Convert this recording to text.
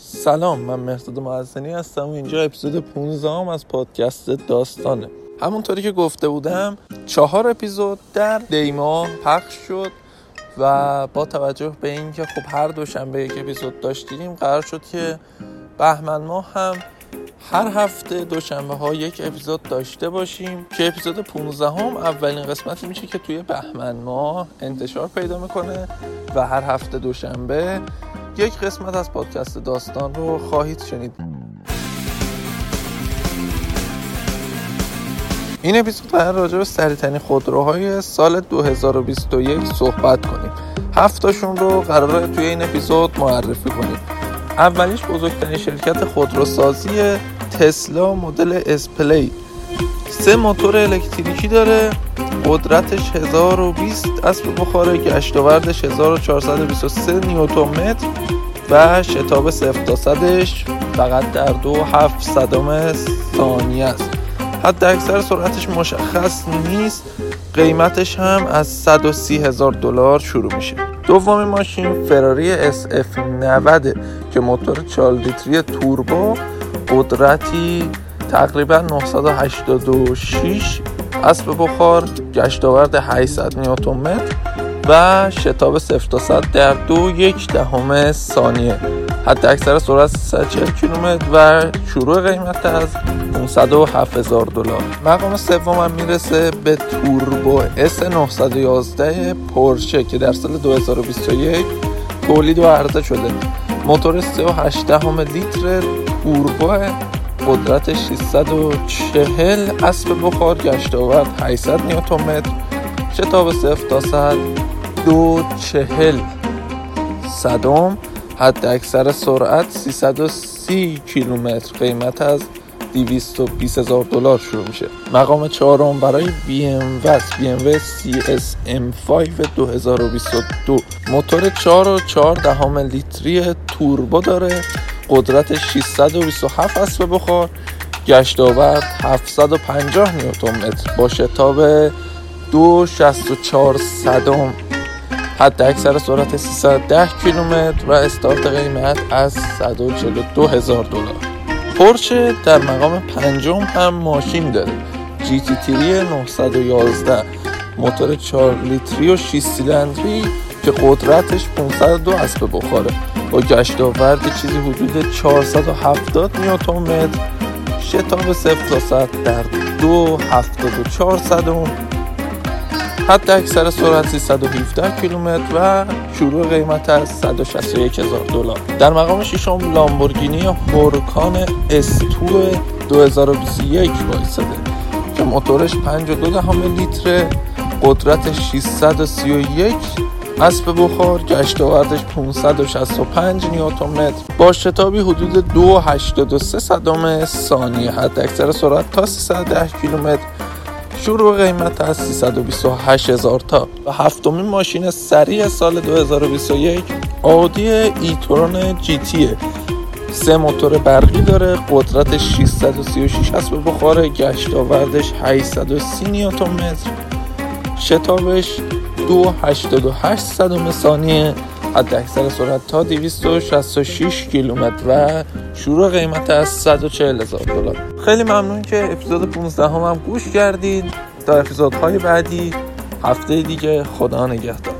سلام من مهداد معزنی هستم و اینجا اپیزود 15 هم از پادکست داستانه. همونطوری که گفته بودم چهار اپیزود در دیما پخش شد و با توجه به اینکه خب هر دوشنبه یک اپیزود داشتیم قرار شد که بهمن ماه هم هر هفته دوشنبه ها یک اپیزود داشته باشیم که اپیزود 15 هم اولین قسمتی میشه که توی بهمن ماه انتشار پیدا می‌کنه و هر هفته دوشنبه یک قسمت از پادکست داستان رو خواهید شنید. این اپیزود قرار راجع به سریعترین خودروهای سال 2021 صحبت کنیم. هفتاشون رو قراره توی این اپیزود معرفی کنیم. اولیش بزرگترین شرکت خودروسازی تسلا مدل اسپلی سه موتور الکتریکی داره. قدرتش 1020 اسب بخاره گشتاوردش 1423 نیوتن متر. و شتاب صفر تا صدش فقط در دو هفت صدم ثانیه است. حد اکثر سرعتش مشخص نیست. قیمتش هم از 130 هزار دلار شروع میشه. دومین ماشین فراری SF 90 که موتور 4 لیتری توربو قدرتی تقریبا 986 اسب بخار گشتاورد 800 نیوتن متر و شتاب 0 تا 100 در دو یک دهم ثانیه. حد اکثر سرعت 140 کیلومتر و شروع قیمت از 507 هزار دلار. مقام سوم می‌رسه به توربو اس 911 پورشه که در سال 2021 تولید و عرضه شده. موتور 3.8 لیتر توربو قدرت 640 اسب بخار گشت آورد. 800 نیوتن متر. شتاب 0 تا 100 دو چهل صدم حد اکثر سرعت 330 کیلومتر. قیمت از 220 هزار دلار شروع میشه. مقام چهارم برای BMW BMW CSM5 2022 موتور 4 و 4 دهم لیتری توربو داره. قدرت 627 اسب بخار گشت آورد 750 نیوتن متر. با شتاب 264 صدم حد اکثر سرعت 310 کیلومتر و استارت قیمت از 142 هزار دلار. پورشه در مقام پنجم هم ماشین داره. جی تی تیری 911 موتور 4 لیتری و 6 سیلندری که قدرتش 502 اسب بخاره با گشت آورد چیزی حدود 470 نیوتن متر. شتاب 0 تا 100 در 274 صدم حد اکثر سرعت 317 کیلومتر و شروع قیمت از 161 هزار دلار. در مقام ششم لامبورگینی هورکان استو 2021 وایساده که موتورش 52 دهم لیتر قدرت 631 اسب بخار گشت آوردش 565 نیوتن متر. با شتابی حدود 2.83 صدم ثانیه. حد اکثر سرعت تا 310 کیلومتر. شروع قیمت از 328 هزار تا. و هفتمین ماشین سریع سال 2021 آدی ایترون جی تیه سه موتور برقی داره. قدرت 636 اسب بخاره گشت آوردش 830 نیوتن متر. شتابش 2.88 صدم ثانیه. حد اکثر سرعت تا 266 کیلومتر و شروع قیمت از 140 هزار دلار. خیلی ممنون که اپیزود 15 هم, هم گوش کردید. تا اپیزودهای بعدی هفته دیگه خدا نگهدار.